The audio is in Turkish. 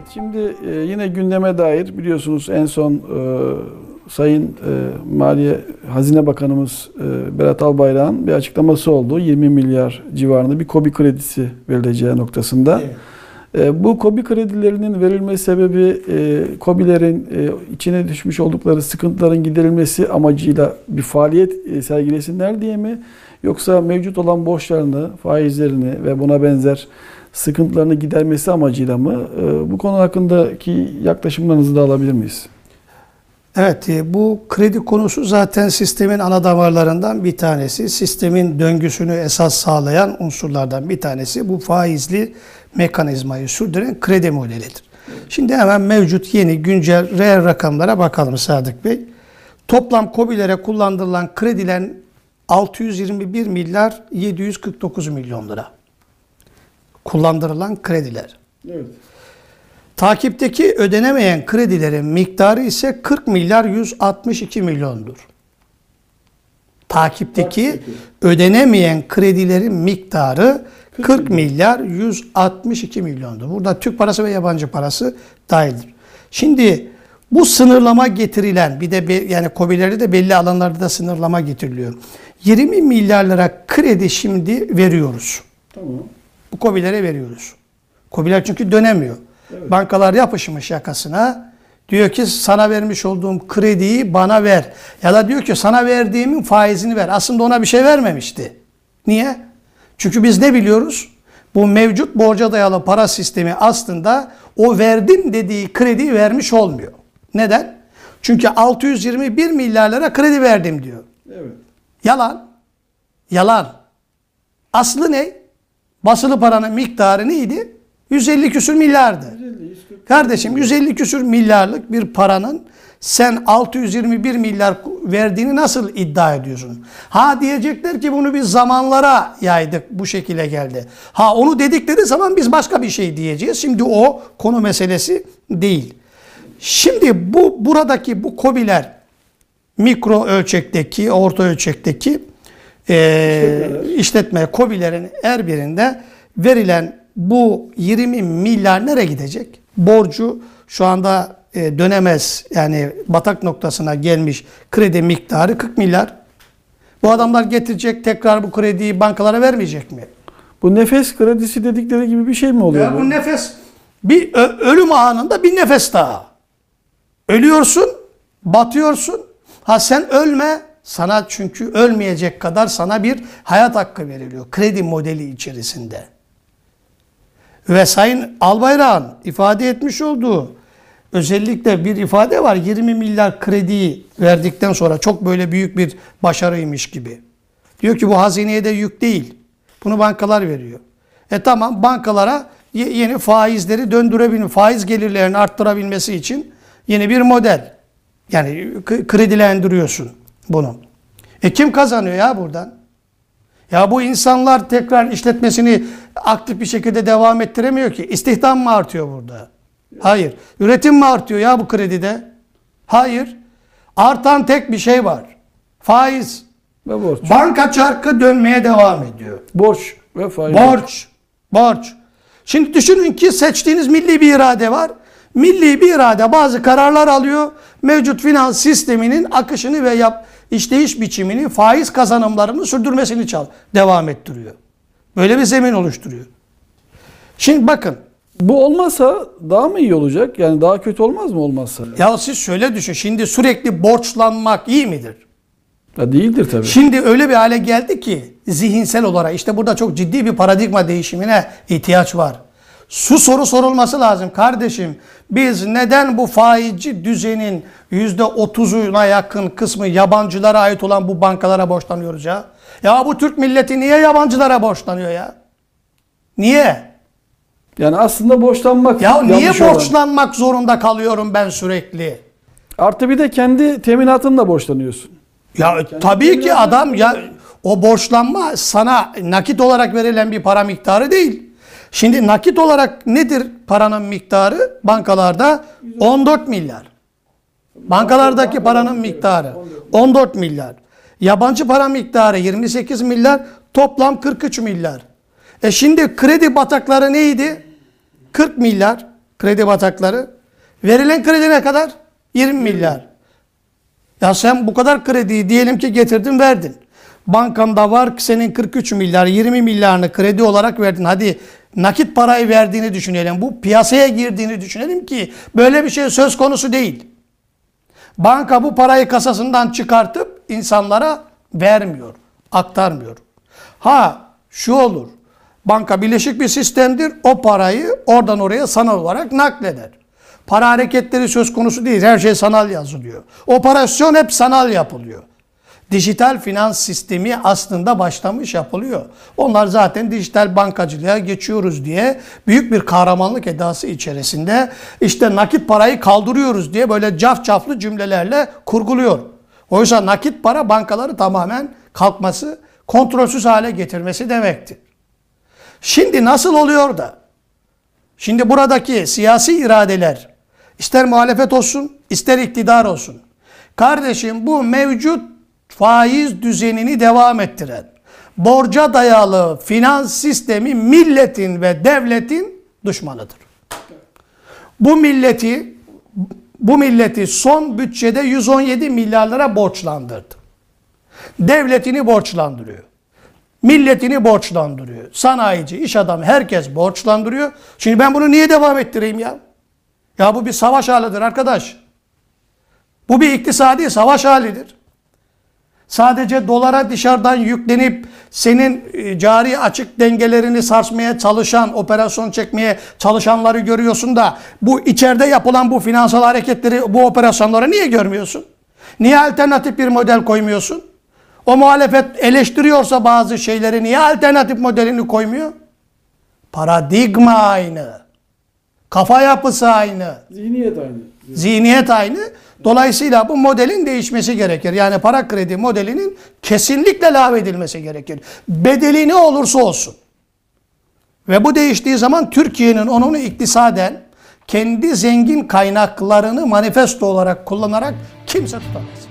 Evet şimdi e, yine gündeme dair biliyorsunuz en son e, Sayın e, Maliye Hazine Bakanımız e, Berat Albayrak'ın bir açıklaması oldu. 20 milyar civarında bir KOBİ kredisi verileceği noktasında. Evet. E, bu KOBİ kredilerinin verilme sebebi e, KOBİ'lerin e, içine düşmüş oldukları sıkıntıların giderilmesi amacıyla bir faaliyet e, sergilesinler diye mi? Yoksa mevcut olan borçlarını, faizlerini ve buna benzer sıkıntılarını gidermesi amacıyla mı? E, bu konu hakkındaki yaklaşımlarınızı da alabilir miyiz? Evet, e, bu kredi konusu zaten sistemin ana damarlarından bir tanesi. Sistemin döngüsünü esas sağlayan unsurlardan bir tanesi bu faizli mekanizmayı sürdüren kredi modelidir. Şimdi hemen mevcut yeni güncel reel rakamlara bakalım Sadık Bey. Toplam KOBİ'lere kullandırılan kredilerin 621 milyar 749 milyon lira. Kullandırılan krediler. Evet. Takipteki ödenemeyen kredilerin miktarı ise 40 milyar 162 milyondur. Takipteki Takipteki. ödenemeyen kredilerin miktarı 40 milyar 162 milyondur. Burada Türk parası ve yabancı parası dahildir. Şimdi bu sınırlama getirilen bir de be- yani KOBİ'lerde de belli alanlarda da sınırlama getiriliyor. 20 milyar lira kredi şimdi veriyoruz. Tamam. Bu KOBİ'lere veriyoruz. KOBİ'ler çünkü dönemiyor. Evet. Bankalar yapışmış yakasına. Diyor ki sana vermiş olduğum krediyi bana ver. Ya da diyor ki sana verdiğimin faizini ver. Aslında ona bir şey vermemişti. Niye? Çünkü biz ne biliyoruz? Bu mevcut borca dayalı para sistemi aslında o verdim dediği krediyi vermiş olmuyor. Neden? Çünkü 621 milyar lira kredi verdim diyor. Evet. Yalan. Yalan. Aslı ne? Basılı paranın miktarı neydi? 150 küsür milyardı. Kardeşim 150 küsür milyarlık bir paranın sen 621 milyar verdiğini nasıl iddia ediyorsun? Ha diyecekler ki bunu biz zamanlara yaydık bu şekilde geldi. Ha onu dedikleri zaman biz başka bir şey diyeceğiz. Şimdi o konu meselesi değil. Şimdi bu buradaki bu kobiler mikro ölçekteki, orta ölçekteki e, işletme kobilerin her birinde verilen bu 20 milyar nereye gidecek? Borcu şu anda e, dönemez yani batak noktasına gelmiş kredi miktarı 40 milyar. Bu adamlar getirecek tekrar bu krediyi bankalara vermeyecek mi? Bu nefes kredisi dedikleri gibi bir şey mi oluyor? Ya bu? bu nefes bir ölüm anında bir nefes daha. Ölüyorsun, batıyorsun. Ha sen ölme. Sana çünkü ölmeyecek kadar sana bir hayat hakkı veriliyor. Kredi modeli içerisinde. Ve Sayın Albayrak'ın ifade etmiş olduğu özellikle bir ifade var. 20 milyar krediyi verdikten sonra çok böyle büyük bir başarıymış gibi. Diyor ki bu hazineye de yük değil. Bunu bankalar veriyor. E tamam bankalara ye- yeni faizleri döndürebilme, faiz gelirlerini arttırabilmesi için yeni bir model. Yani kredilendiriyorsun bunu. E kim kazanıyor ya buradan? Ya bu insanlar tekrar işletmesini aktif bir şekilde devam ettiremiyor ki. İstihdam mı artıyor burada? Hayır. Üretim mi artıyor ya bu kredide? Hayır. Artan tek bir şey var. Faiz. Ve borç. Banka çarkı dönmeye devam ediyor. Borç ve faiz. Borç. Borç. Şimdi düşünün ki seçtiğiniz milli bir irade var. Milli bir irade bazı kararlar alıyor. Mevcut finans sisteminin akışını ve yap, işleyiş biçimini, faiz kazanımlarını sürdürmesini çal, devam ettiriyor. Böyle bir zemin oluşturuyor. Şimdi bakın. Bu olmazsa daha mı iyi olacak? Yani daha kötü olmaz mı olmazsa? Ya siz şöyle düşün. Şimdi sürekli borçlanmak iyi midir? Ya değildir tabii. Şimdi öyle bir hale geldi ki zihinsel olarak işte burada çok ciddi bir paradigma değişimine ihtiyaç var. Su soru sorulması lazım kardeşim. Biz neden bu faizci düzenin %30'una yakın kısmı yabancılara ait olan bu bankalara borçlanıyoruz ya? Ya bu Türk milleti niye yabancılara borçlanıyor ya? Niye? Yani aslında borçlanmak Ya niye yanlış olan. borçlanmak zorunda kalıyorum ben sürekli? Artı bir de kendi teminatınla borçlanıyorsun. Ya tabii ki adam ya o borçlanma sana nakit olarak verilen bir para miktarı değil. Şimdi nakit olarak nedir paranın miktarı? Bankalarda 14 milyar. Bankalardaki paranın miktarı 14 milyar. Yabancı para miktarı 28 milyar, toplam 43 milyar. E şimdi kredi batakları neydi? 40 milyar. Kredi batakları. Verilen kredi ne kadar? 20 milyar. Ya sen bu kadar krediyi diyelim ki getirdin verdin. Bankanda var ki senin 43 milyar 20 milyarını kredi olarak verdin. Hadi nakit parayı verdiğini düşünelim. Bu piyasaya girdiğini düşünelim ki böyle bir şey söz konusu değil. Banka bu parayı kasasından çıkartıp insanlara vermiyor, aktarmıyor. Ha şu olur. Banka bileşik bir sistemdir. O parayı oradan oraya sanal olarak nakleder. Para hareketleri söz konusu değil. Her şey sanal yazılıyor. Operasyon hep sanal yapılıyor. Dijital finans sistemi aslında başlamış yapılıyor. Onlar zaten dijital bankacılığa geçiyoruz diye büyük bir kahramanlık edası içerisinde işte nakit parayı kaldırıyoruz diye böyle cafcaflı cümlelerle kurguluyor. Oysa nakit para bankaları tamamen kalkması, kontrolsüz hale getirmesi demektir. Şimdi nasıl oluyor da? Şimdi buradaki siyasi iradeler ister muhalefet olsun ister iktidar olsun. Kardeşim bu mevcut faiz düzenini devam ettiren borca dayalı finans sistemi milletin ve devletin düşmanıdır. Bu milleti bu milleti son bütçede 117 milyar lira borçlandırdı. Devletini borçlandırıyor. Milletini borçlandırıyor. Sanayici, iş adamı herkes borçlandırıyor. Şimdi ben bunu niye devam ettireyim ya? Ya bu bir savaş halidir arkadaş. Bu bir iktisadi savaş halidir. Sadece dolara dışarıdan yüklenip senin e, cari açık dengelerini sarsmaya çalışan, operasyon çekmeye çalışanları görüyorsun da bu içeride yapılan bu finansal hareketleri, bu operasyonları niye görmüyorsun? Niye alternatif bir model koymuyorsun? O muhalefet eleştiriyorsa bazı şeyleri niye alternatif modelini koymuyor? Paradigma aynı. Kafa yapısı aynı. Zihniyet aynı. Zihniyet aynı. Dolayısıyla bu modelin değişmesi gerekir. Yani para kredi modelinin kesinlikle lağvedilmesi gerekir. Bedeli ne olursa olsun. Ve bu değiştiği zaman Türkiye'nin onunu iktisaden kendi zengin kaynaklarını manifesto olarak kullanarak kimse tutamaz.